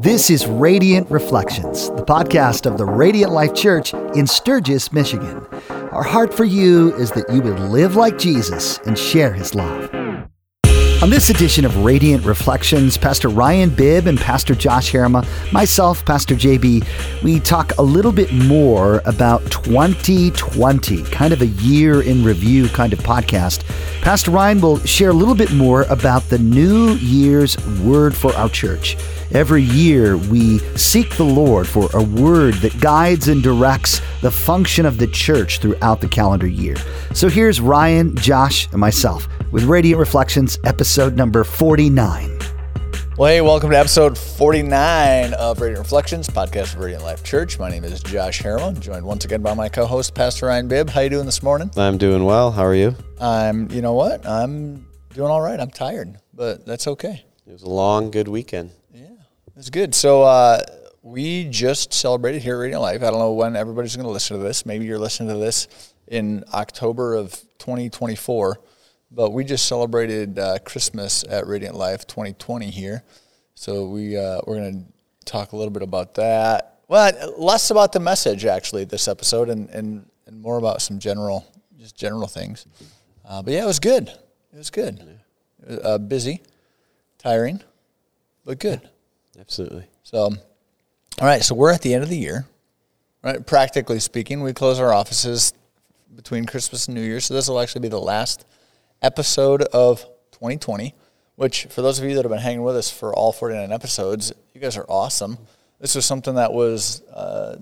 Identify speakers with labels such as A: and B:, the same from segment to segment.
A: This is Radiant Reflections, the podcast of the Radiant Life Church in Sturgis, Michigan. Our heart for you is that you would live like Jesus and share his love. On this edition of Radiant Reflections, Pastor Ryan Bibb and Pastor Josh Harriman, myself, Pastor JB, we talk a little bit more about 2020, kind of a year in review kind of podcast. Pastor Ryan will share a little bit more about the New Year's word for our church. Every year, we seek the Lord for a word that guides and directs the function of the church throughout the calendar year. So here's Ryan, Josh, and myself with Radiant Reflections, episode number 49.
B: Well, hey, welcome to episode 49 of Radiant Reflections, podcast of Radiant Life Church. My name is Josh Harriman, joined once again by my co-host, Pastor Ryan Bibb. How you doing this morning?
C: I'm doing well. How are you?
B: I'm, you know what? I'm doing all right. I'm tired, but that's okay.
C: It was a long, good weekend.
B: It's good. So uh, we just celebrated here at Radiant Life. I don't know when everybody's going to listen to this. Maybe you're listening to this in October of 2024, but we just celebrated uh, Christmas at Radiant Life 2020 here. So we uh, we're going to talk a little bit about that. Well, less about the message actually this episode, and and, and more about some general just general things. Uh, but yeah, it was good. It was good. Uh, busy, tiring, but good.
C: Absolutely.
B: So, all right. So we're at the end of the year, right? Practically speaking, we close our offices between Christmas and New Year. So this will actually be the last episode of 2020. Which, for those of you that have been hanging with us for all 49 episodes, you guys are awesome. This was something that was uh,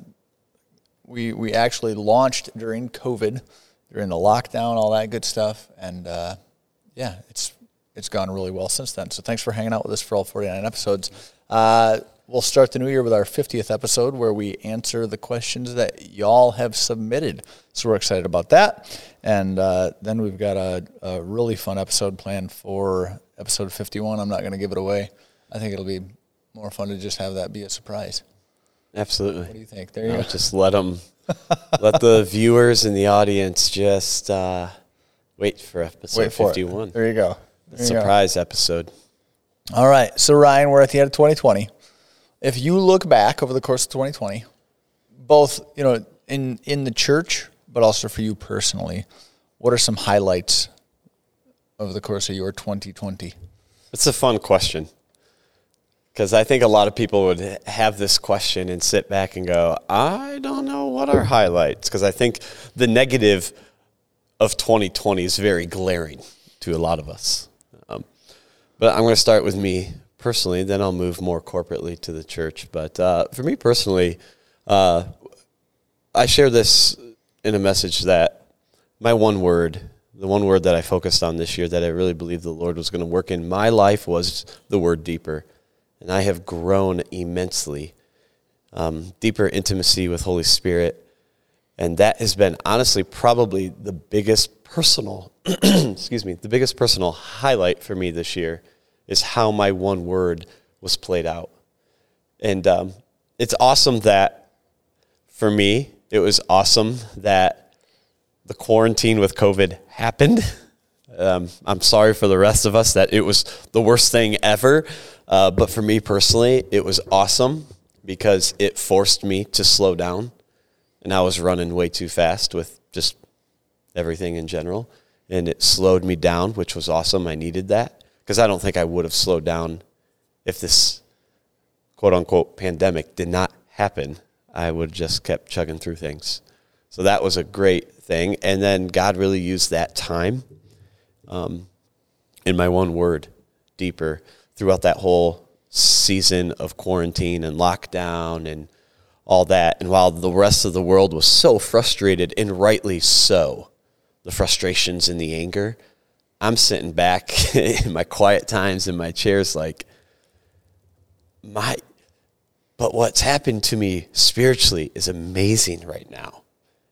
B: we we actually launched during COVID, during the lockdown, all that good stuff, and uh, yeah, it's it's gone really well since then. So thanks for hanging out with us for all 49 episodes. Uh, we'll start the new year with our 50th episode where we answer the questions that y'all have submitted. So we're excited about that. And uh, then we've got a, a, really fun episode planned for episode 51. I'm not going to give it away. I think it'll be more fun to just have that be a surprise.
C: Absolutely.
B: What do you think? There you go.
C: Just let them, let the viewers and the audience just uh, wait for episode wait for 51.
B: It. There you go.
C: There surprise episode.
B: All right. So, Ryan, we're at the end of 2020. If you look back over the course of 2020, both, you know, in, in the church, but also for you personally, what are some highlights over the course of your 2020?
C: It's a fun question because I think a lot of people would have this question and sit back and go, I don't know what are highlights because I think the negative of 2020 is very glaring to a lot of us. But I'm going to start with me personally, then I'll move more corporately to the church. But uh, for me personally, uh, I share this in a message that my one word, the one word that I focused on this year that I really believe the Lord was going to work in my life was the word deeper. And I have grown immensely. Um, deeper intimacy with Holy Spirit. And that has been honestly probably the biggest personal, excuse me, the biggest personal highlight for me this year is how my one word was played out. And um, it's awesome that for me, it was awesome that the quarantine with COVID happened. Um, I'm sorry for the rest of us that it was the worst thing ever. Uh, but for me personally, it was awesome because it forced me to slow down. And I was running way too fast with just everything in general. And it slowed me down, which was awesome. I needed that because I don't think I would have slowed down if this quote unquote pandemic did not happen. I would have just kept chugging through things. So that was a great thing. And then God really used that time um, in my one word deeper throughout that whole season of quarantine and lockdown and all that. And while the rest of the world was so frustrated, and rightly so, the frustrations and the anger, I'm sitting back in my quiet times in my chairs, like, my, but what's happened to me spiritually is amazing right now.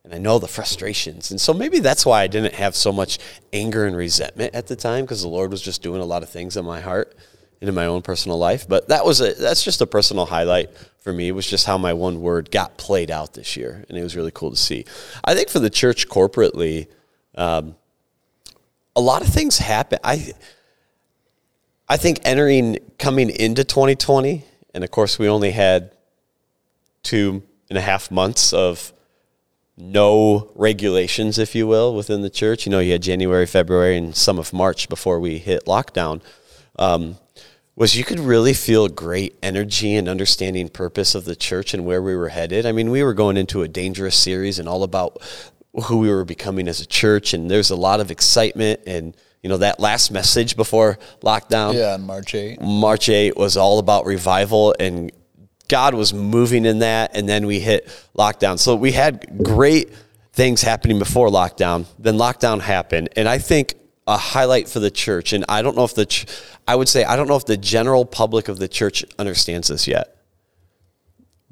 C: And I know the frustrations. And so maybe that's why I didn't have so much anger and resentment at the time because the Lord was just doing a lot of things in my heart and in my own personal life. But that was a that's just a personal highlight for me. It was just how my one word got played out this year, and it was really cool to see. I think for the church corporately, um, a lot of things happen. I I think entering coming into 2020 And of course, we only had two and a half months of no regulations, if you will, within the church. You know, you had January, February, and some of March before we hit lockdown. Um, was you could really feel great energy and understanding purpose of the church and where we were headed. I mean, we were going into a dangerous series and all about who we were becoming as a church, and there's a lot of excitement and you know that last message before lockdown.
B: Yeah, on March 8.
C: March 8 was all about revival and God was moving in that and then we hit lockdown. So we had great things happening before lockdown. Then lockdown happened and I think a highlight for the church and I don't know if the ch- I would say I don't know if the general public of the church understands this yet.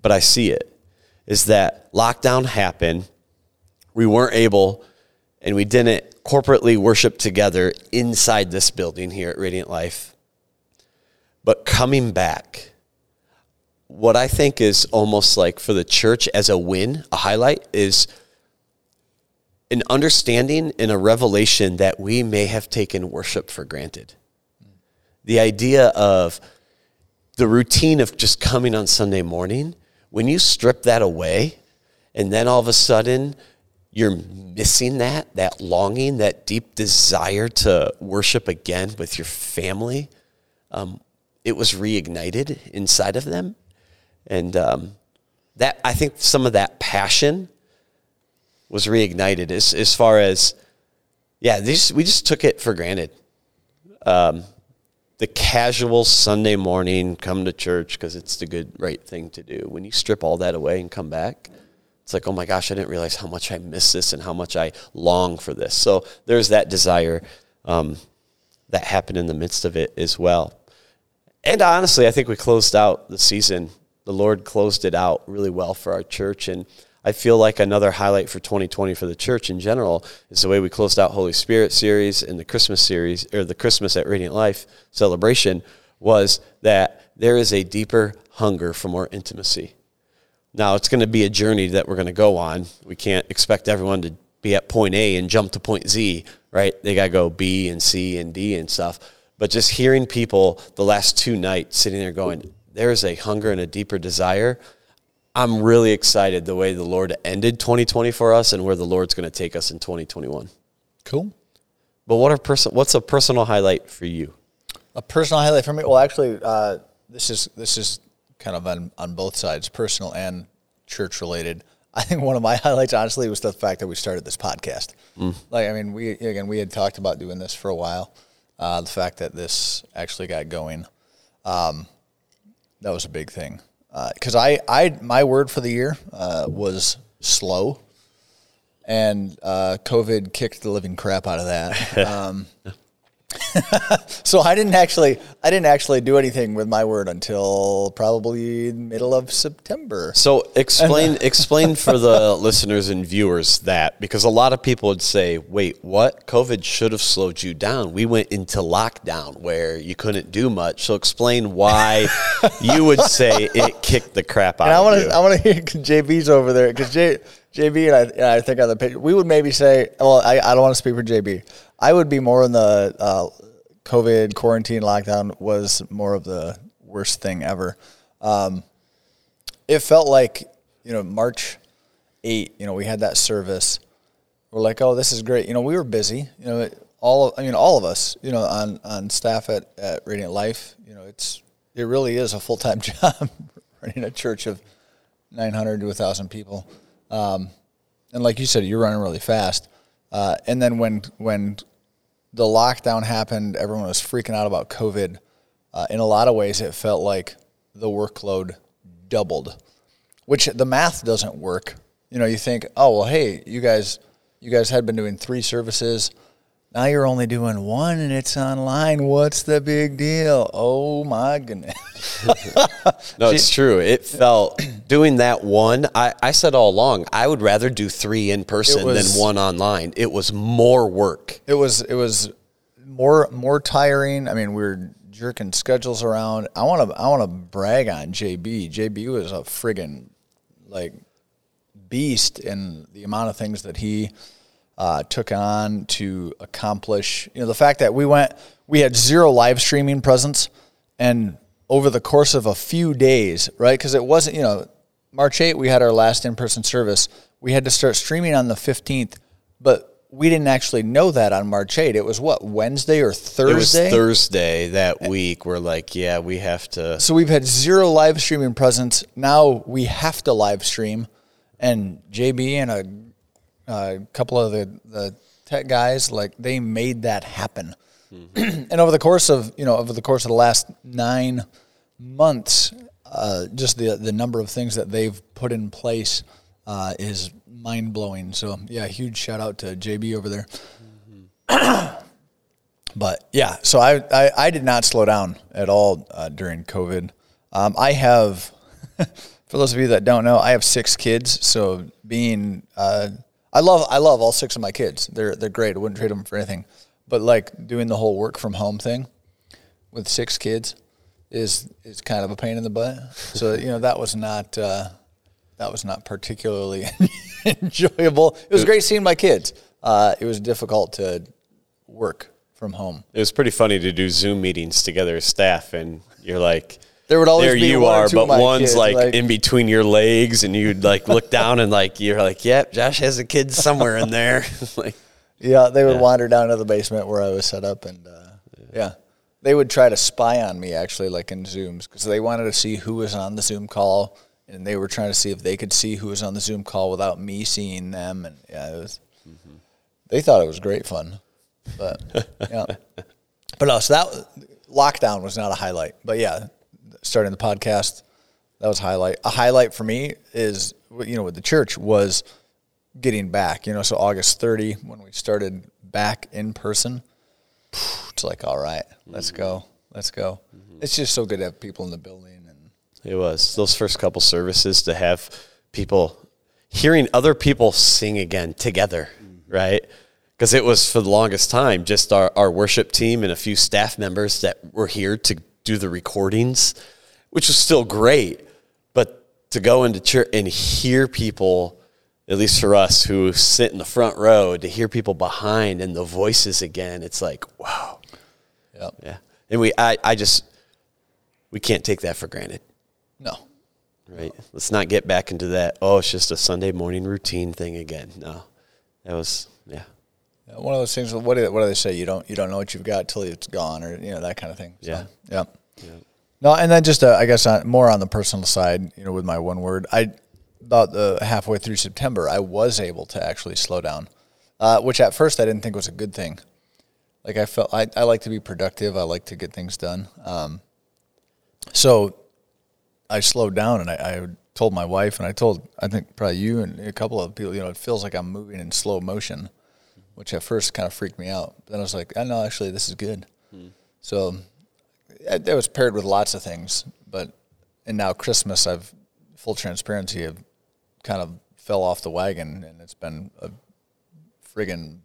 C: But I see it is that lockdown happened. We weren't able and we didn't corporately worship together inside this building here at Radiant Life. But coming back, what I think is almost like for the church as a win, a highlight is an understanding and a revelation that we may have taken worship for granted. The idea of the routine of just coming on Sunday morning, when you strip that away, and then all of a sudden you're missing that, that longing, that deep desire to worship again with your family, um, it was reignited inside of them. And um, that I think some of that passion was reignited as, as far as, yeah, these, we just took it for granted. Um, the casual Sunday morning, come to church because it's the good, right thing to do. When you strip all that away and come back, it's like, oh my gosh, I didn't realize how much I miss this and how much I long for this. So there's that desire um, that happened in the midst of it as well. And honestly, I think we closed out the season. The Lord closed it out really well for our church. And I feel like another highlight for 2020 for the church in general is the way we closed out Holy Spirit series and the Christmas series, or the Christmas at Radiant Life celebration, was that there is a deeper hunger for more intimacy now, it's going to be a journey that we're going to go on. We can't expect everyone to be at point A and jump to point Z, right? They got to go B and C and D and stuff. But just hearing people the last two nights sitting there going, there's a hunger and a deeper desire. I'm really excited the way the Lord ended 2020 for us and where the Lord's going to take us in 2021.
B: Cool.
C: But what are person? What's a personal highlight for you?
B: A personal highlight for me. Well, actually, uh, this is this is kind of on, on both sides, personal and church related. I think one of my highlights, honestly, was the fact that we started this podcast. Mm. Like, I mean, we again we had talked about doing this for a while. Uh, the fact that this actually got going, um, that was a big thing. Because uh, I, I, my word for the year uh, was slow, and uh, COVID kicked the living crap out of that. Um, so I didn't actually I didn't actually do anything with my word until probably middle of September.
C: So explain explain for the listeners and viewers that because a lot of people would say, "Wait, what? COVID should have slowed you down. We went into lockdown where you couldn't do much." So explain why you would say it kicked the crap out
B: and I
C: wanna.
B: I want to hear JB's over there because J, JB and I, I think on the page we would maybe say, well, I, I don't want to speak for JB. I would be more in the uh, COVID quarantine lockdown was more of the worst thing ever. Um, it felt like you know March eight. You know we had that service. We're like, oh, this is great. You know we were busy. You know all of, I mean all of us. You know on on staff at at Radiant Life. You know it's it really is a full time job running a church of nine hundred to thousand people. Um, and like you said, you're running really fast. Uh, and then when when the lockdown happened, everyone was freaking out about COVID. Uh, in a lot of ways, it felt like the workload doubled, which the math doesn't work. You know, you think, oh well, hey, you guys, you guys had been doing three services. Now you're only doing one and it's online. What's the big deal? Oh my goodness.
C: no, it's true. It felt doing that one. I, I said all along, I would rather do three in person was, than one online. It was more work.
B: It was it was more more tiring. I mean, we're jerking schedules around. I want to I want to brag on JB. JB was a friggin' like beast in the amount of things that he uh, took on to accomplish. You know, the fact that we went, we had zero live streaming presence, and over the course of a few days, right? Because it wasn't, you know, March 8th, we had our last in person service. We had to start streaming on the 15th, but we didn't actually know that on March 8th. It was what, Wednesday or Thursday?
C: It was Thursday that week. We're like, yeah, we have to.
B: So we've had zero live streaming presence. Now we have to live stream. And JB and a, a couple of the, the tech guys, like they made that happen. and over the course of, you know, over the course of the last nine months, uh, just the, the number of things that they've put in place uh, is mind blowing. So yeah, huge shout out to JB over there. but yeah, so I, I, I did not slow down at all uh, during COVID. Um, I have, for those of you that don't know, I have six kids. So being, uh, I love I love all six of my kids. They're they're great. I wouldn't trade them for anything. But like doing the whole work from home thing with six kids is is kind of a pain in the butt. So you know that was not uh, that was not particularly enjoyable. It was great seeing my kids. Uh, it was difficult to work from home.
C: It was pretty funny to do Zoom meetings together as staff, and you're like,
B: There would always
C: there
B: be
C: you
B: one
C: are, but one's
B: kids,
C: like,
B: like-
C: in between your legs, and you'd like look down and like you're like, yep, Josh has a kid somewhere in there. like,
B: Yeah, they would
C: Yeah.
B: wander down to the basement where I was set up, and uh, yeah. they would try to spy on me actually, like in Zooms, because they wanted to see who was on the Zoom call, and they were trying to see if they could see who was on the Zoom call without me seeing them, and yeah, it was. They thought it was great fun, but yeah. But no, so that lockdown was not a highlight, but yeah, starting the podcast that was a highlight. A highlight for me is you know with the church was getting back. You know, so August 30 when we started back in person, it's like all right, let's go, let's go. Mm-hmm. It's just so good to have people in the building and
C: It was those first couple services to have people hearing other people sing again together, mm-hmm. right? Because it was for the longest time just our, our worship team and a few staff members that were here to do the recordings, which was still great. But to go into church and hear people, at least for us who sit in the front row, to hear people behind and the voices again, it's like, wow.
B: yeah,
C: Yeah. And we, I, I just, we can't take that for granted
B: no,
C: right? Let's not get back into that. Oh, it's just a Sunday morning routine thing again. No, that was yeah.
B: Yeah, one of those things. What do, what do they say? You don't you don't know what you've got till it's gone, or you know that kind of thing. So,
C: Yeah.
B: yeah. No, and then just uh, I guess on, more on the personal side, you know, with my one word, I about the halfway through September, I was able to actually slow down, uh, which at first I didn't think was a good thing. Like I felt I, I like to be productive. I like to get things done. Um, so I slowed down and I, I told my wife and I told I think probably you and a couple of people. You know, it feels like I'm moving in slow motion, which at first kind of freaked me out. Then I was like, I know actually this is good. So it that was paired with lots of things, but and now Christmas, I've full transparency, I've kind of fell off the wagon, and it's been a friggin'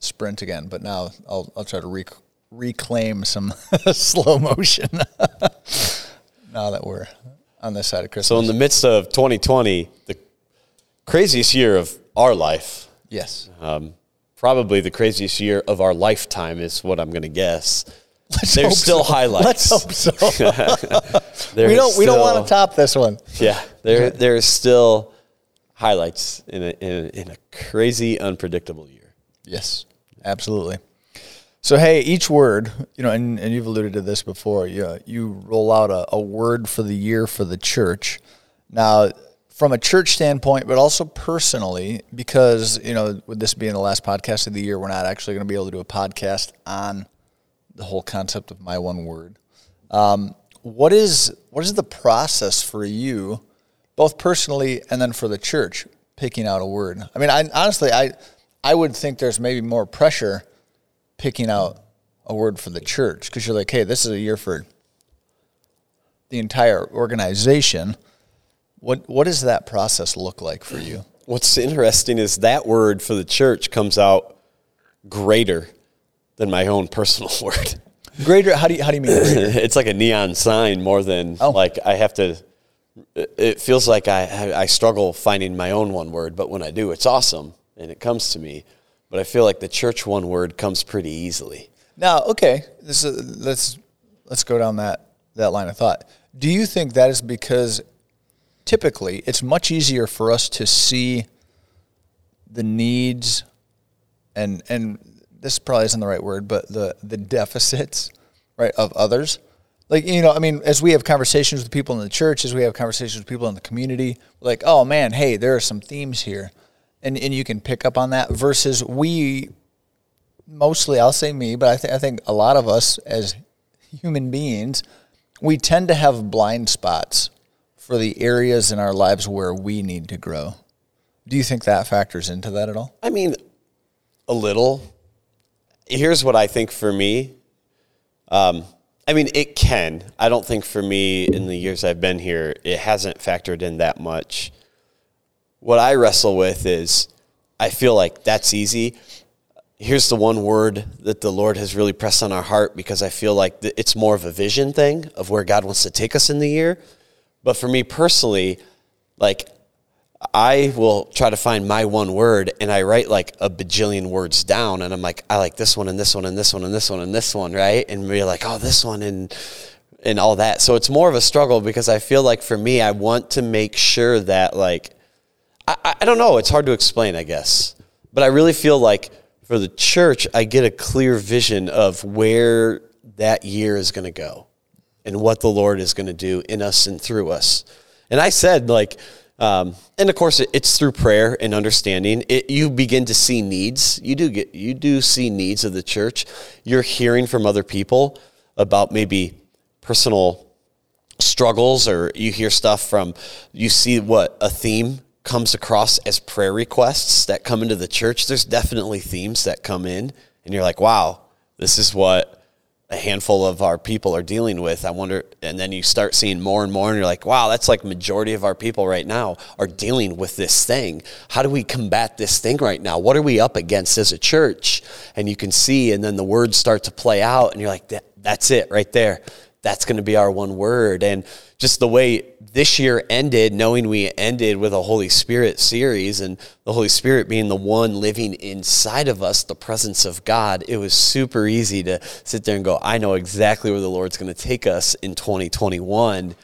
B: sprint again. But now I'll I'll try to rec- reclaim some slow motion now that we're on this side of Christmas.
C: So in the midst of 2020, the craziest year of our life,
B: yes,
C: um, probably the craziest year of our lifetime is what I'm going to guess.
B: Let's
C: There's still
B: so.
C: highlights.
B: Let's hope so. We don't we don't want to top this one.
C: Yeah, there there's still highlights in a, in a, in a crazy, unpredictable year.
B: Yes, absolutely. So hey, each word, you know, and, and you've alluded to this before. You uh, you roll out a, a word for the year for the church. Now, from a church standpoint, but also personally, because you know, with this being the last podcast of the year, we're not actually going to be able to do a podcast on the whole concept of my one word. Um, what is what is the process for you, both personally and then for the church, picking out a word? I mean, I, honestly, I I would think there's maybe more pressure picking out a word for the church because you're like, hey, this is a year for the entire organization. What what does that process look like for you?
C: What's interesting is that word for the church comes out greater than my own personal word.
B: Greater? How do you how do you mean?
C: It's like a neon sign more than
B: Oh.
C: like I have to. It feels like I I struggle finding my own one word, but when I do, it's awesome and it comes to me. But I feel like the church one word comes pretty easily.
B: Now, okay, this is, let's let's go down that that line of thought. Do you think that is because typically it's much easier for us to see the needs and and this probably isn't the right word, but the the deficits, right, of others. Like you know, I mean, as we have conversations with people in the church, as we have conversations with people in the community, like, oh man, hey, there are some themes here, and and you can pick up on that. Versus we, mostly, I'll say me, but I think I think a lot of us as human beings, we tend to have blind spots for the areas in our lives where we need to grow. Do you think that factors into that at all?
C: I mean, a little. Here's what I think for me. Um, I mean, it can. I don't think for me in the years I've been here, it hasn't factored in that much. What I wrestle with is I feel like that's easy. Here's the one word that the Lord has really pressed on our heart because I feel like it's more of a vision thing of where God wants to take us in the year. But for me personally, like I will try to find my one word and I write like a bajillion words down and I'm like, I like this one and this one and this one and this one and this one, right? And we're like, oh, this one and and all that. So it's more of a struggle because I feel like for me, I want to make sure that like I, I don't know, it's hard to explain, I guess. But I really feel like for the church, I get a clear vision of where that year is gonna go and what the Lord is gonna do in us and through us. And I said like um, and of course, it, it's through prayer and understanding. It, you begin to see needs. You do get you do see needs of the church. You're hearing from other people about maybe personal struggles, or you hear stuff from. You see what a theme comes across as prayer requests that come into the church. There's definitely themes that come in, and you're like, "Wow, this is what a handful of our people are dealing with. I wonder, and then you start seeing more and more, and you're like, wow, that's like majority of our people right now are dealing with this thing. How do we combat this thing right now? What are we up against as a church? And you can see, and then the words start to play out, and you're like, that's it right there. That's going to be our one word. And just the way this year ended, knowing we ended with a Holy Spirit series and the Holy Spirit being the one living inside of us, the presence of God, it was super easy to sit there and go, I know exactly where the Lord's going to take us in 2021.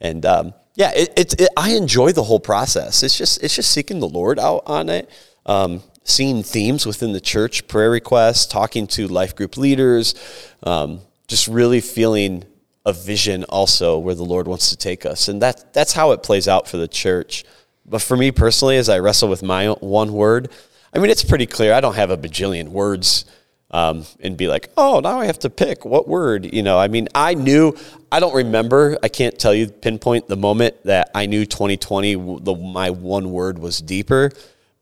C: And um, yeah, it, it, it, I enjoy the whole process. It's just it's just seeking the Lord out on it. Um, seeing themes within the church, prayer requests, talking to life group leaders, um, just really feeling a vision also where the Lord wants to take us. And that, that's how it plays out for the church. But for me personally, as I wrestle with my one word, I mean, it's pretty clear. I don't have a bajillion words um, and be like, oh, now I have to pick what word. You know, I mean, I knew, I don't remember, I can't tell you pinpoint the moment that I knew 2020, the, my one word was deeper,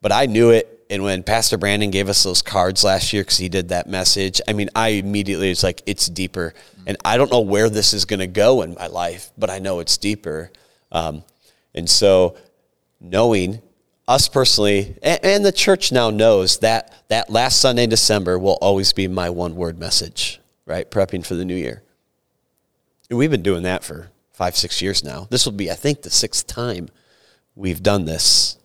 C: but I knew it and when Pastor Brandon gave us those cards last year, because he did that message, I mean, I immediately was like, it's deeper. And I don't know where this is going to go in my life, but I know it's deeper. Um, and so, knowing us personally, and, and, the church now knows that that last Sunday in December will always be my one word message, right? Prepping for the new year. And we've been doing that for five, six years now. This will be, I think, the sixth time we've done this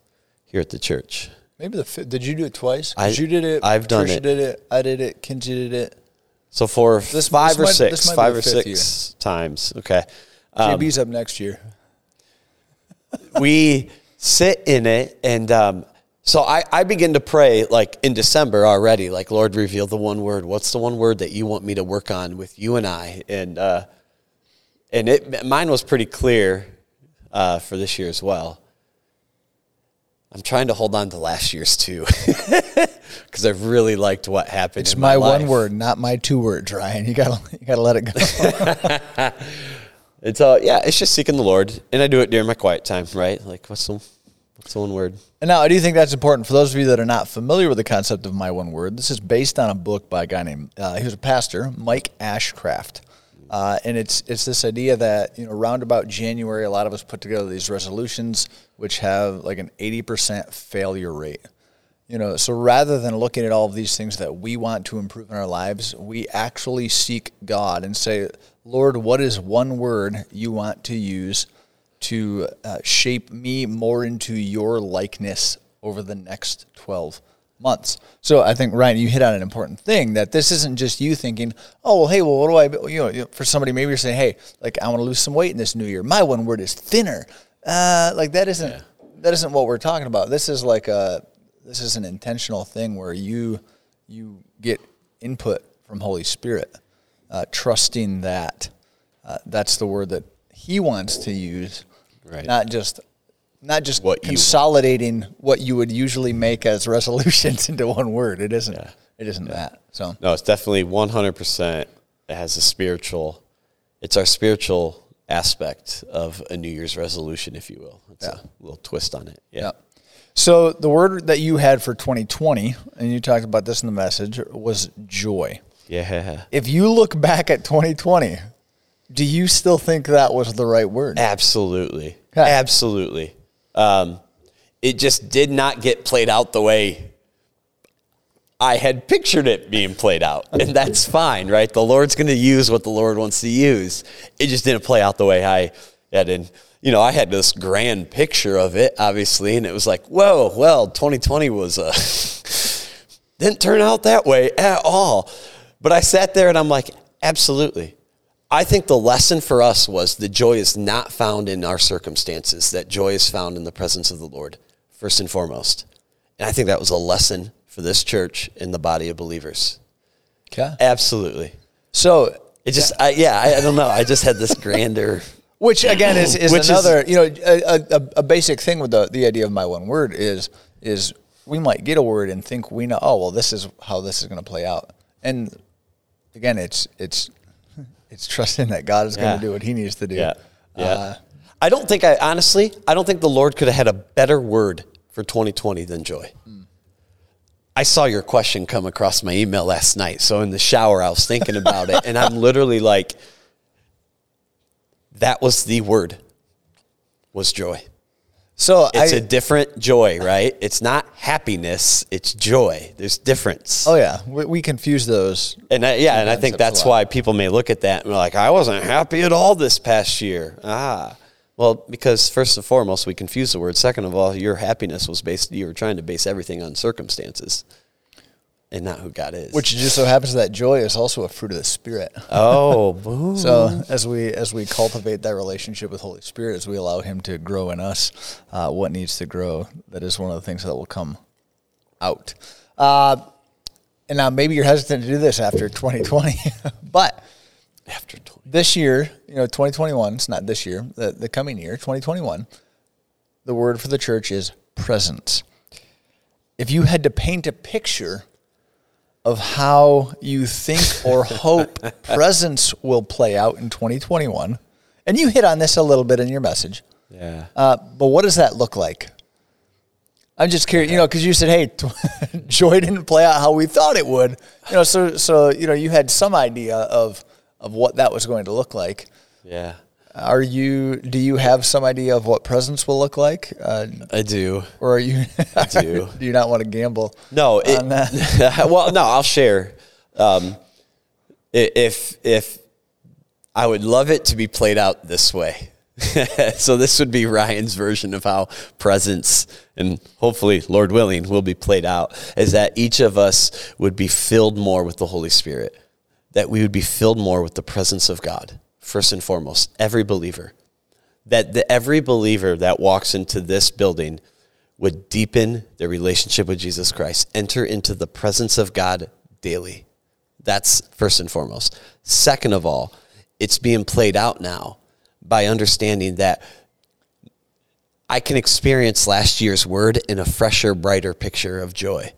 C: here at the church.
B: Maybe the fifth. Did you do it twice?
C: I,
B: you did it.
C: I've done
B: Trisha
C: it.
B: did it. I did it. Kinsey did it.
C: So for
B: This-
C: five
B: this
C: or
B: might-
C: six,
B: this might be
C: five or six times. Okay. Um,
B: JB's up next year.
C: we sit in it and um, so I, I begin to pray like in december already like lord reveal the one word what's the one word that you want me to work on with you and i and uh, and it mine was pretty clear uh, for this year as well i'm trying to hold on to last year's too because i've really liked what happened
B: It's
C: in
B: my,
C: my,
B: one word, not my two words, Ryan. You gotta you gotta let it go.
C: it's uh yeah it's just seeking the lord and i do it during my quiet time right like what's the what's the one word
B: And now, I do think that's important for those of you that are not familiar with the concept of my one word. This is based on a book by a guy named uh, he was a pastor, Mike Ashcraft, uh, and it's it's this idea that you know around about January, a lot of us put together these resolutions which have like an eighty percent failure rate. You know, so rather than looking at all of these things that we want to improve in our lives, we actually seek God and say, Lord, what is one word you want to use to uh, shape me more into your likeness over the next 12 months. So I think Ryan, you hit on an important thing that this isn't just you thinking, oh well, hey, well, what do I? You know, for somebody maybe you're saying, hey, like I want to lose some weight in this new year. My one word is thinner. Uh, like that isn't yeah. that isn't what we're talking about. This is like a this is an intentional thing where you you get input from Holy Spirit, uh, trusting that uh, that's the word that He wants to use, right. not just not just what consolidating you what you would usually make as resolutions into one word. It isn't. Yeah. It isn't yeah. that. So
C: no, it's definitely one hundred percent. It has a spiritual. It's our spiritual aspect of a New Year's resolution, if you will. It's yeah. a little twist on it. Yeah.
B: So the word that you had for 2020, and you talked about this in the message, was joy.
C: Yeah.
B: If you look back at 2020, do you still think that was the right word?
C: Absolutely. Absolutely. Um, it just did not get played out the way I had pictured it being played out. And that's fine, right? The Lord's going to use what the Lord wants to use. It just didn't play out the way I had. And, you know, I had this grand picture of it, obviously, and it was like, whoa, well, 2020 was, uh, didn't turn out that way at all. But I sat there and I'm like, absolutely. I think the lesson for us was the joy is not found in our circumstances, that joy is found in the presence of the Lord, first and foremost. And I think that was a lesson for this church in the body of believers.
B: Okay.
C: Absolutely.
B: So
C: it just, yeah, I, yeah, I, I, don't know. I just had this grander.
B: Which again is, is another, is, you know, a, a, a, basic thing with the, the idea of my one word is, is we might get a word and think we know, oh, well, this is how this is going to play out. And again, it's, it's it's trusting that God is yeah. going to do what He needs to do.
C: Yeah. Yeah. Uh, I don't think I honestly, I don't think the Lord could have had a better word for 2020 than joy. Mm. I saw your question come across my email last night. So in the shower, I was thinking about it, and I'm literally like, that was the word, was joy. So it's I, a different joy, right? It's not happiness; it's joy. There's difference.
B: Oh yeah, we, we confuse those.
C: And I, yeah, and I think that's why people may look at that and be like, "I wasn't happy at all this past year." Ah, well, because first and foremost, we confuse the word. Second of all, your happiness was based. You were trying to base everything on circumstances and not who God is.
B: Which just so happens that joy is also a fruit of the Spirit.
C: Oh, boom.
B: so as we as we cultivate that relationship with Holy Spirit, as we allow Him to grow in us, uh, what needs to grow, that is one of the things that will come out. Uh, and now maybe you're hesitant to do this after 2020, but
C: after 20.
B: this year, you know, 2021. It's not this year, the the coming year, 2021. The word for the church is presence. If you had to paint a picture of how you think or hope presence will play out in 2021. And you hit on this a little bit in your message.
C: Yeah.
B: Uh, but what does that look like? I'm just curious, you know, because you said, "Hey, joy didn't play out how we thought it would," you know. So, so you know, you had some idea of of what that was going to look like.
C: Yeah.
B: Are you? Do you have some idea of what presence will look like? Uh,
C: I do.
B: Or are you?
C: I do.
B: do you not want to gamble?
C: No. It, well, no. I'll share. Um, if if I would love it to be played out this way. so this would be Ryan's version of how presence and hopefully Lord willing will be played out is that each of us would be filled more with the Holy Spirit that we would be filled more with the presence of God first and foremost, every believer. That the, every believer that walks into this building would deepen their relationship with Jesus Christ, enter into the presence of God daily. That's first and foremost. Second of all, it's being played out now by understanding that I can experience last year's word in a fresher, brighter picture of joy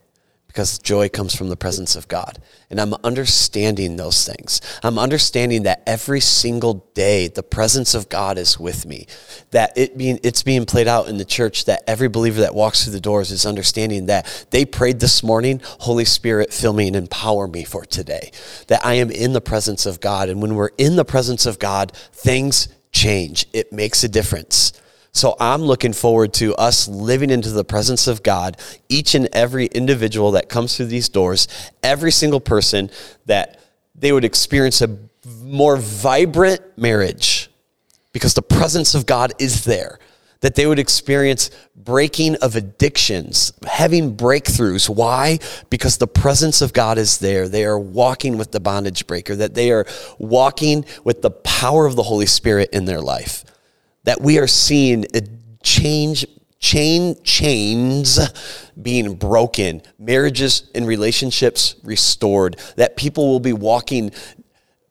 C: because joy comes from the presence of God. And I'm understanding those things. I'm understanding that every single day the presence of God is with me. That it being it's being played out in the church that every believer that walks through the doors is understanding that they prayed this morning, Holy Spirit, fill me and empower me for today. That I am in the presence of God. And when we're in the presence of God, things change. It makes a difference. So I'm looking forward to us living into the presence of God, each and every individual that comes through these doors, every single person that they would experience a more vibrant marriage because the presence of God is there. that they would experience breaking of addictions, having breakthroughs. Why? Because the presence of God is there. They are walking with the bondage breaker, that they are walking with the power of the Holy Spirit in their life. That we are seeing a change chain chains being broken marriages and relationships restored that people will be walking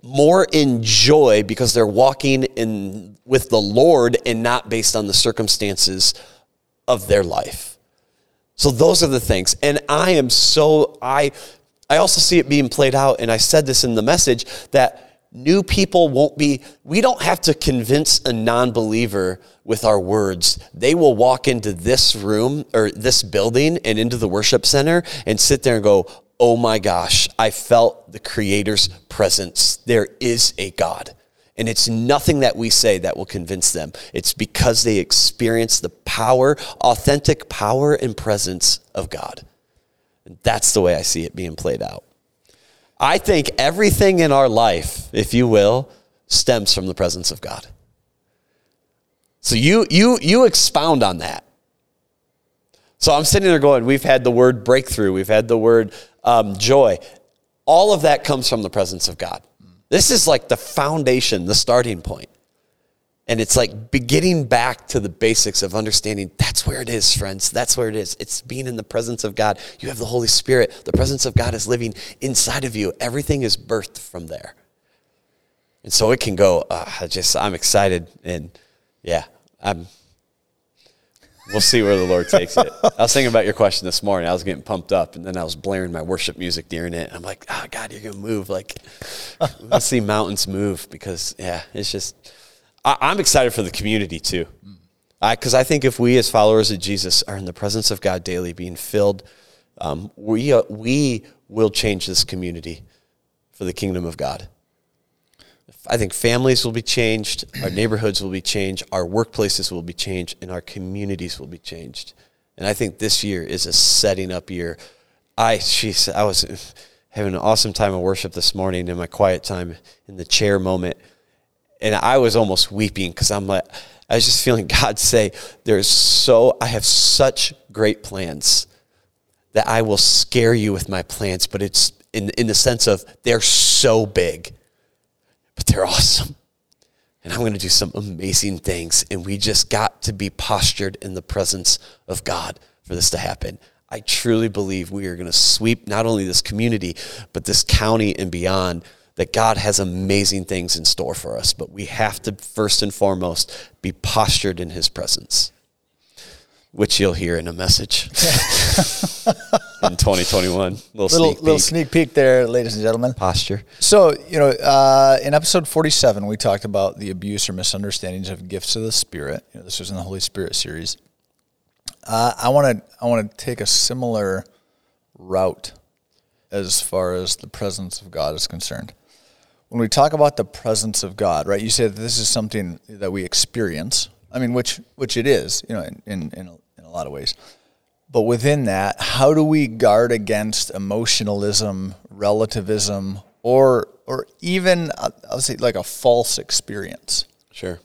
C: more in joy because they're walking in with the Lord and not based on the circumstances of their life. So those are the things. And I am so I I also see it being played out and I said this in the message that new people won't be we don't have to convince a non-believer with our words. They will walk into this room or this building and into the worship center and sit there and go, oh my gosh, I felt the Creator's presence. There is a God. And it's nothing that we say that will convince them. It's because they experience the power, authentic power and presence of God. And that's the way I see it being played out. I think everything in our life, if you will, stems from the presence of God. So you you you expound on that. So I'm sitting there going, we've had the word breakthrough, we've had the word um, joy. All of that comes from the presence of God. This is like the foundation, the starting point. And it's like beginning back to the basics of understanding that's where it is, friends. That's where it is. It's being in the presence of God. You have the Holy Spirit. The presence of God is living inside of you. Everything is birthed from there. And so it can go, uh, I just, I'm excited. And yeah, I'm We'll see where the Lord takes it. I was thinking about your question this morning. I was getting pumped up, and then I was blaring my worship music during it. I'm like, oh, God, you're going to move. Like, let's see mountains move because, yeah, it's just, I, am excited for the community too. Because I, I, think if we as followers of Jesus are in the presence of God daily, being filled, um, we, uh, we will change this community for the kingdom of God. I think families will be changed, our neighborhoods will be changed, our workplaces will be changed, and our communities will be changed. And I think this year is a setting up year. I, geez, I was having an awesome time of worship this morning in my quiet time in the chair moment, and I was almost weeping because I'm like, I was just feeling God say, "There's so I have such great plans that I will scare you with my plans, but it's in in the sense of they're so big." but they're awesome. And I'm going to do some amazing things. And we just got to be postured in the presence of God for this to happen. I truly believe we are going to sweep not only this community, but this county and beyond. That God has amazing things in store for us, but we have to first and foremost be postured in His presence which you'll hear in a message in 2021.
B: Little, little, sneak, little sneak peek there, ladies and gentlemen.
C: Posture.
B: So, you know, uh, in episode 47, we talked about the abuse or misunderstandings of gifts of the Spirit. You know, this was in the Holy Spirit series. Uh, I want to I want to take a similar route as far as the presence of God is concerned. When we talk about the presence of God, right? You said this is something that we experience. I mean, which which it is, you know, in in, in a lot of ways. But within that, how do we guard against emotionalism, relativism, or or even uh, I'll say like a false experience?
C: Sure,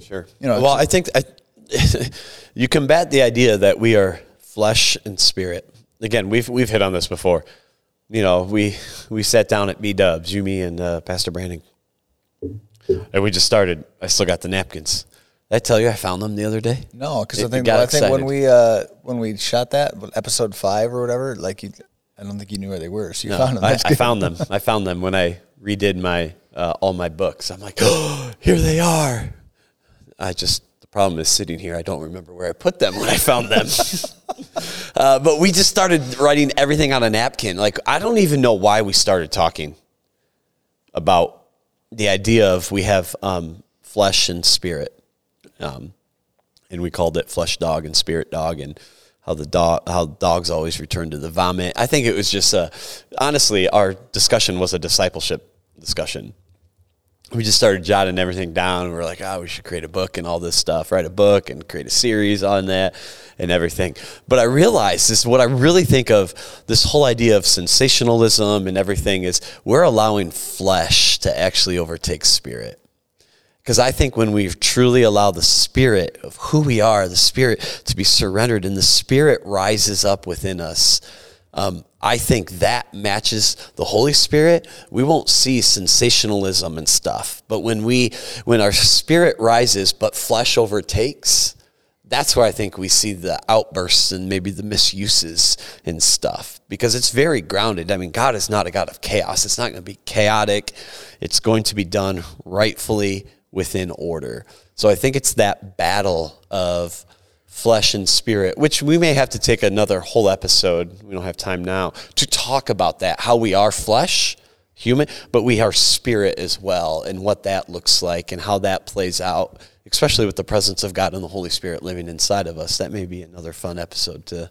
C: sure. You know, well, I think I, you combat the idea that we are flesh and spirit. Again, we've we've hit on this before. You know, we we sat down at B Dubs, you, me, and uh, Pastor Brandon, and we just started. I still got the napkins. Did I tell you I found them the other day?
B: No, because I think I think when we uh, when we shot that episode five or whatever, like you, I don't think you knew where they were. So you no, found them.
C: I, I, found them. I found them when I redid my uh, all my books. I'm like, oh, here they are. I just the problem is sitting here. I don't remember where I put them when I found them. uh, but we just started writing everything on a napkin. Like I don't even know why we started talking about the idea of we have um, flesh and spirit um, and we called it flesh dog and spirit dog and how the dog how dogs always return to the vomit. I think it was just a honestly our discussion was a discipleship discussion. We just started jotting everything down and we are like, oh, we should create a book and all this stuff, write a book and create a series on that and everything. But I realized this what I really think of this whole idea of sensationalism and everything is we're allowing flesh to actually overtake spirit. Because I think when we truly allow the spirit of who we are, the spirit to be surrendered, and the spirit rises up within us, um, I think that matches the Holy Spirit. We won't see sensationalism and stuff, but when we when our spirit rises but flesh overtakes, that's where I think we see the outbursts and maybe the misuses and stuff because it's very grounded. I mean, God is not a God of chaos. It's not going to be chaotic. It's going to be done rightfully within order. So I think it's that battle of flesh and spirit, which we may have to take another whole episode. We don't have time now to talk about that, how we are flesh, human, but we are spirit as well, and what that looks like and how that plays out, especially with the presence of God and the Holy Spirit living inside of us. That may be another fun episode to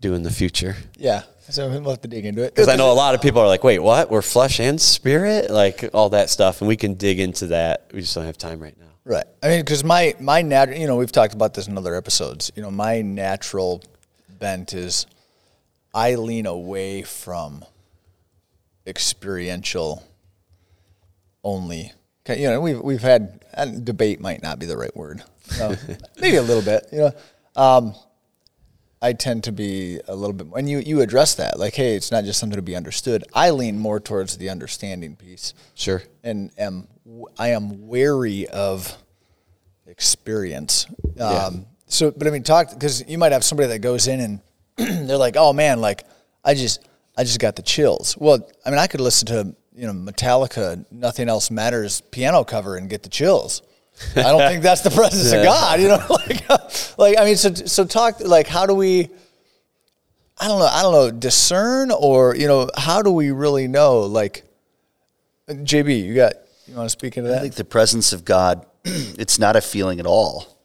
C: do in the future.
B: Yeah. So we'll have to dig into it.
C: Because I know a lot of people are like, wait, what? We're flesh and spirit? Like all that stuff. And we can dig into that. We just don't have time right now.
B: Right. I mean, because my my natural, you know, we've talked about this in other episodes. You know, my natural bent is I lean away from experiential only. You know, we've we've had and debate might not be the right word. Maybe a little bit. You know, um, I tend to be a little bit. And you you address that like, hey, it's not just something to be understood. I lean more towards the understanding piece
C: Sure.
B: and am I am wary of experience. Um, So, but I mean, talk because you might have somebody that goes in and they're like, "Oh man, like I just I just got the chills." Well, I mean, I could listen to you know Metallica, "Nothing Else Matters" piano cover and get the chills. I don't think that's the presence of God, you know. Like, like I mean, so so talk like how do we? I don't know. I don't know. Discern or you know how do we really know? Like, JB, you got you want to speak into
D: I
B: that?
D: think the presence of God, it's not a feeling at all.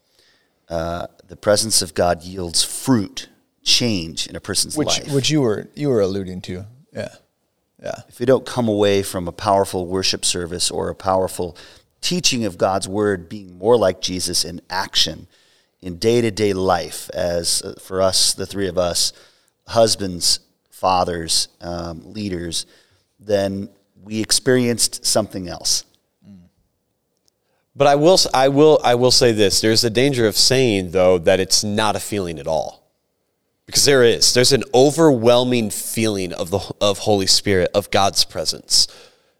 D: Uh, the presence of God yields fruit, change in a person's
B: which
D: life.
B: which you were you were alluding to. Yeah, yeah,
D: if we don't come away from a powerful worship service or a powerful teaching of God's word being more like Jesus in action, in day to day life, as uh, for us, the three of us, husbands, fathers, um, leaders, then we experienced something else.
C: But I will, I will, I will say this: there's a danger of saying though that it's not a feeling at all, because there is. There's an overwhelming feeling of the of Holy Spirit of God's presence.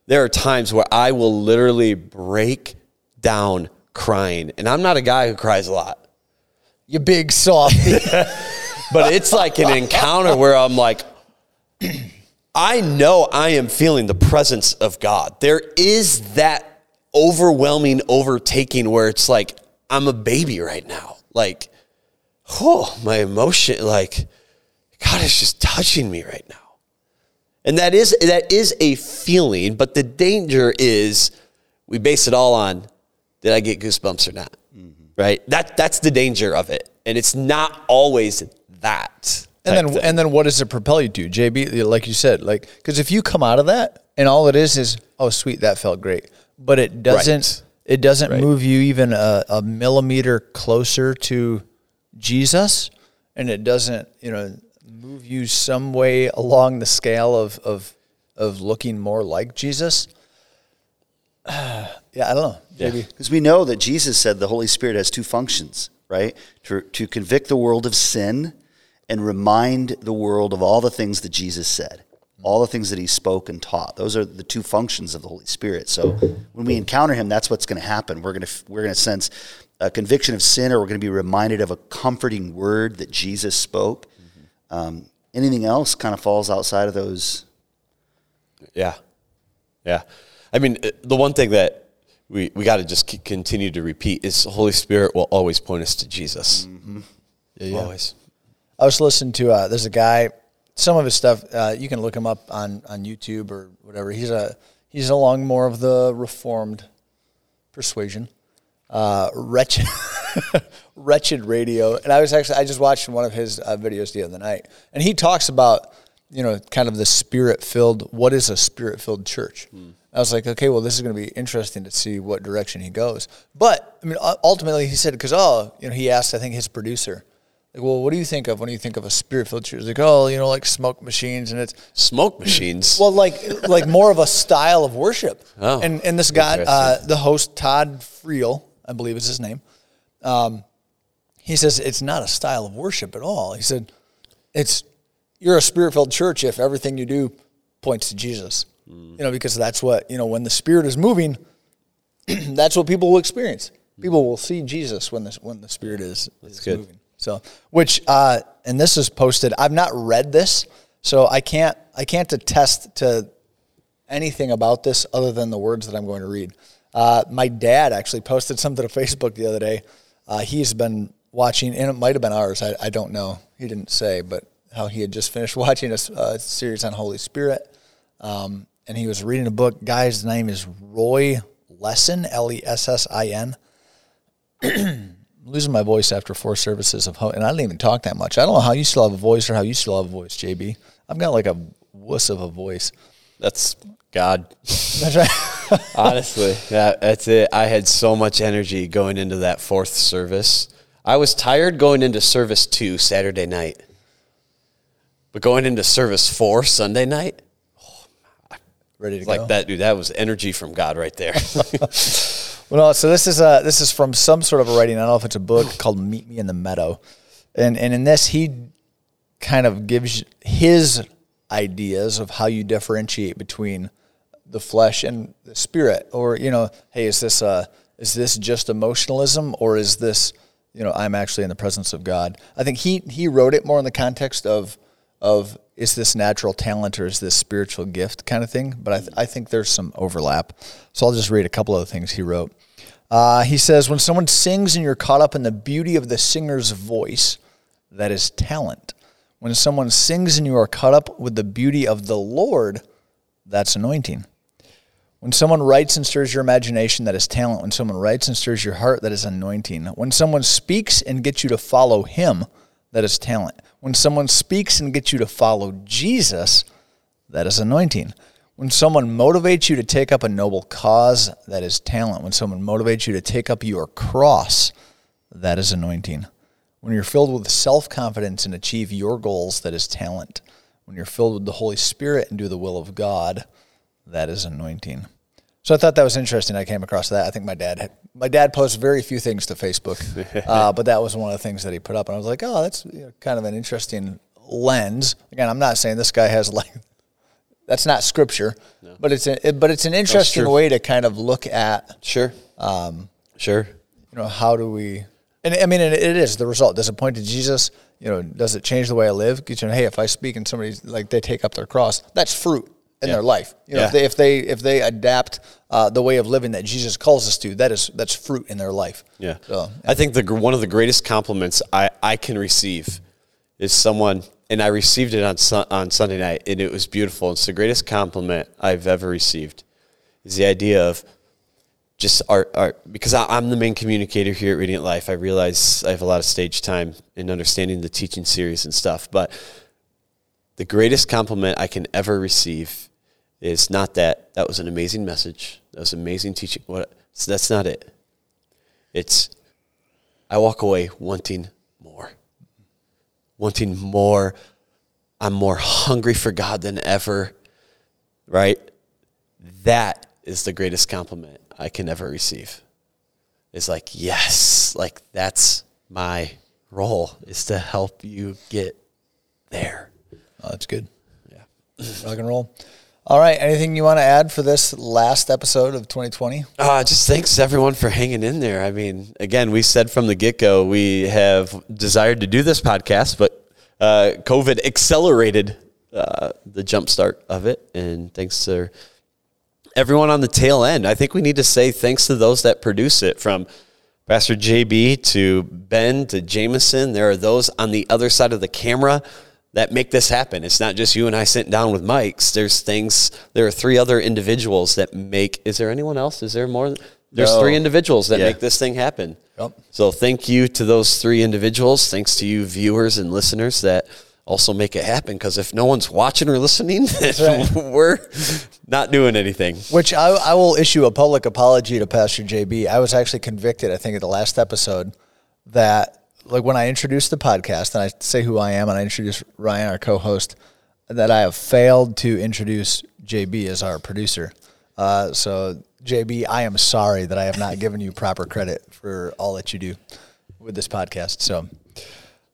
C: There are times where I will literally break down crying, and I'm not a guy who cries a lot.
B: you big softy.
C: but it's like an encounter where I'm like, I know I am feeling the presence of God. There is that overwhelming overtaking where it's like, I'm a baby right now. Like, oh, my emotion, like, God is just touching me right now. And that is that is a feeling, but the danger is we base it all on did I get goosebumps or not? Mm-hmm. Right? That that's the danger of it. And it's not always that.
B: and then
C: thing.
B: and then what does it propel you to, JB? Like you said, like because if you come out of that and all it is is oh sweet that felt great, but it doesn't
C: Right.
B: it doesn't
C: Right.
B: move you even a, a millimeter closer to Jesus, and it doesn't you know move you some way along the scale of of of looking more like Jesus. yeah, I don't know, JB.
D: Because we know that Jesus said the Holy Spirit has two functions, right? To, to convict the world of sin and remind the world of all the things that Jesus said, all the things that he spoke and taught. Those are the two functions of the Holy Spirit. So when we encounter him, that's what's going to happen. We're going to we're going to sense a conviction of sin, or we're going to be reminded of a comforting word that Jesus spoke. Um, anything else kind of falls outside of those.
C: Yeah. Yeah. I mean, uh, the one thing that we, we got to just c- continue to repeat is the Holy Spirit will always point us to Jesus. Always.
B: I was listening to uh, there's a guy. Some of his stuff uh, you can look him up on on YouTube or whatever. He's a he's along more of the reformed persuasion. Uh, wretched, wretched radio. And I was actually I just watched one of his uh, videos the other night, and he talks about you know kind of the spirit filled. What is a spirit filled church? I was like, okay, well, this is going to be interesting to see what direction he goes. But I mean, ultimately, he said because oh, you know, he asked I think his producer Like, well, what do you think of when you think of a spirit filled church? Like, oh, you know, like smoke machines, and it's
C: Smoke machines.
B: well, like like more of a style of worship.
C: Oh,
B: and and this guy, uh, the host Todd Friel, I believe is his name. Um, he says it's not a style of worship at all. He said it's you're a spirit filled church if everything you do points to Jesus.
C: Mm.
B: You know, because that's what you know when the Spirit is moving. that's what people will experience. People will see Jesus when the when the Spirit is, is
C: good.
B: moving. So, which uh, and this is posted. I've not read this, so I can't I can't attest to anything about this other than the words that I'm going to read. Uh, my dad actually posted something to Facebook the other day. Uh, he's been watching, and it might have been ours. I, I don't know. He didn't say, but how he had just finished watching a series on Holy Spirit, um, and he was reading a book. Guy's name is Roy Lessin, L E S S I N. Losing my voice after four services of, ho- and I didn't even talk that much. I don't know how you still have a voice or how you still have a voice, JB. I've got like a wuss of a voice.
C: That's God.
B: That's right.
C: Honestly, that, that's it. I had so much energy going into that fourth service. I was tired going into service two Saturday night, but going into service four Sunday night,
B: Ready to go.
C: like
B: go.
C: that, dude. That was energy from God right there.
B: Well, no, so this is uh this is from some sort of a writing. I don't know if it's a book called "Meet Me in the Meadow," and and in this he kind of gives his ideas of how you differentiate between the flesh and the spirit, or you know, hey, is this uh is this just emotionalism, or is this you know I'm actually in the presence of God? I think he he wrote it more in the context of of is this natural talent or is this spiritual gift kind of thing. But I, th- I think there's some overlap. So I'll just read a couple of things he wrote. Uh, he says, when someone sings and you're caught up in the beauty of the singer's voice, that is talent. When someone sings and you are caught up with the beauty of the Lord, that's anointing. When someone writes and stirs your imagination, that is talent. When someone writes and stirs your heart, that is anointing. When someone speaks and gets you to follow him, that is talent. When someone speaks and gets you to follow Jesus, that is anointing. When someone motivates you to take up a noble cause, that is talent. When someone motivates you to take up your cross, that is anointing. When you're filled with self confidence and achieve your goals, that is talent. When you're filled with the Holy Spirit and do the will of God, that is anointing. So I thought that was interesting. I came across that. I think my dad had, my dad posts very few things to Facebook, uh, but that was one of the things that he put up, and I was like, oh, that's you know, kind of an interesting lens. Again, I'm not saying this guy has like that's not scripture, but it's a, it, but it's an interesting way to kind of look at
C: sure. Um, sure.
B: you know how do we and i mean and it is the result does it point to jesus you know does it change the way i live Get you know, hey if i speak and somebody's like they take up their cross that's fruit in their life you know if, they, if they if they adapt uh, the way of living that jesus calls us to that is that's fruit in their life
C: Yeah.
B: so
C: I think the one of the greatest compliments I, I can receive is someone, and I received it on sun, on Sunday night, and it was beautiful. It's the greatest compliment I've ever received. Is the idea of just art, art because I, I'm the main communicator here at Radiant Life. I realize I have a lot of stage time in understanding the teaching series and stuff, but the greatest compliment I can ever receive is not that that was an amazing message, that was amazing teaching. What? That's not it. It's I walk away wanting more. Wanting more. I'm more hungry for God than ever. Right? That is the greatest compliment I can ever receive. It's like, yes, like that's my role is to help you get there.
B: Oh, that's good yeah rock and roll all right anything you want to add for this last episode of 2020
C: Uh, just thanks everyone for hanging in there. I mean, again, we said from the get go we have desired to do this podcast, but uh, COVID accelerated uh, the jumpstart of it. And thanks to everyone on the tail end, I think we need to say thanks to those that produce it from Pastor JB to Ben to Jameson. There are those on the other side of the camera that make this happen. It's not just you and I sitting down with mics. There's things, there are three other individuals that make, is there anyone else? Is there more? There's
D: No.
C: three individuals that
D: Yeah.
C: make this thing happen.
B: Yep.
C: So thank you to those three individuals. Thanks to you viewers and listeners that also make it happen. Because if no one's watching or listening, then we're not doing anything.
B: Which I, I will issue a public apology to Pastor JB. I was actually convicted, I think, at the last episode that like when I introduce the podcast and I say who I am and I introduce Ryan, our co-host, that I have failed to introduce JB as our producer. Uh, so JB, I am sorry that I have not given you proper credit for all that you do with this podcast. So,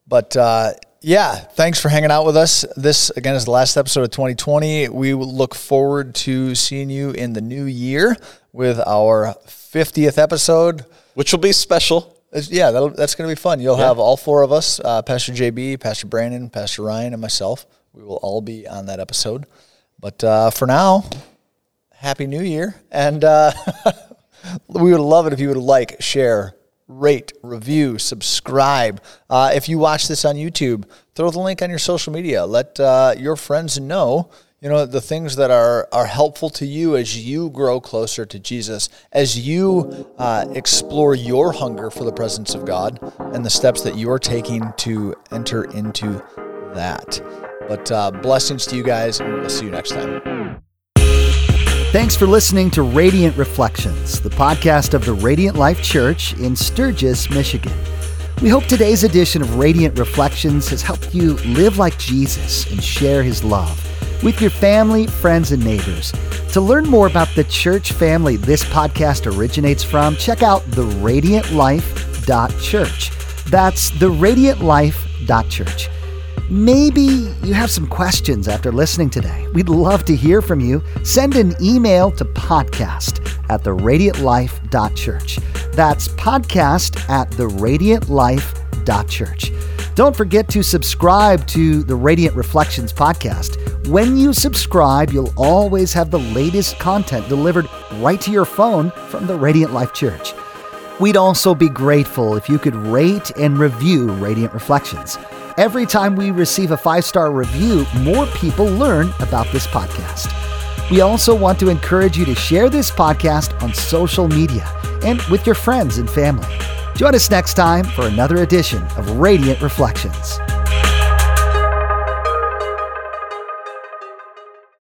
B: but uh, yeah, thanks for hanging out with us. This again is the last episode of 2020. We look forward to seeing you in the new year with our 50th episode.
C: Which will be special.
B: It's- yeah, that'll, that's going to be fun. You'll have all four of us uh, Pastor JB, Pastor Brandon, Pastor Ryan, and myself. We will all be on that episode. But uh, for now, Happy New Year. And uh, we would love it if you would like, share, rate, review, subscribe. Uh, if you watch this on YouTube, throw the link on your social media. Let uh, your friends know. You know the things that are are helpful to you as you grow closer to Jesus, as you uh, explore your hunger for the presence of God, and the steps that you are taking to enter into that. But uh, blessings to you guys, and we'll see you next time.
A: Thanks for listening to Radiant Reflections, the podcast of the Radiant Life Church in Sturgis, Michigan. We hope today's edition of Radiant Reflections has helped you live like Jesus and share his love with your family, friends, and neighbors. To learn more about the church family this podcast originates from, check out theradiantlife.church. That's theradiantlife.church. Maybe you have some questions after listening today. We'd love to hear from you. Send an email to podcast at theradiantlife.church. That's podcast at theradiantlife.church. Don't forget to subscribe to the Radiant Reflections podcast. When you subscribe, you'll always have the latest content delivered right to your phone from the Radiant Life Church. We'd also be grateful if you could rate and review Radiant Reflections. Every time we receive a five star review, more people learn about this podcast. We also want to encourage you to share this podcast on social media and with your friends and family. Join us next time for another edition of Radiant Reflections.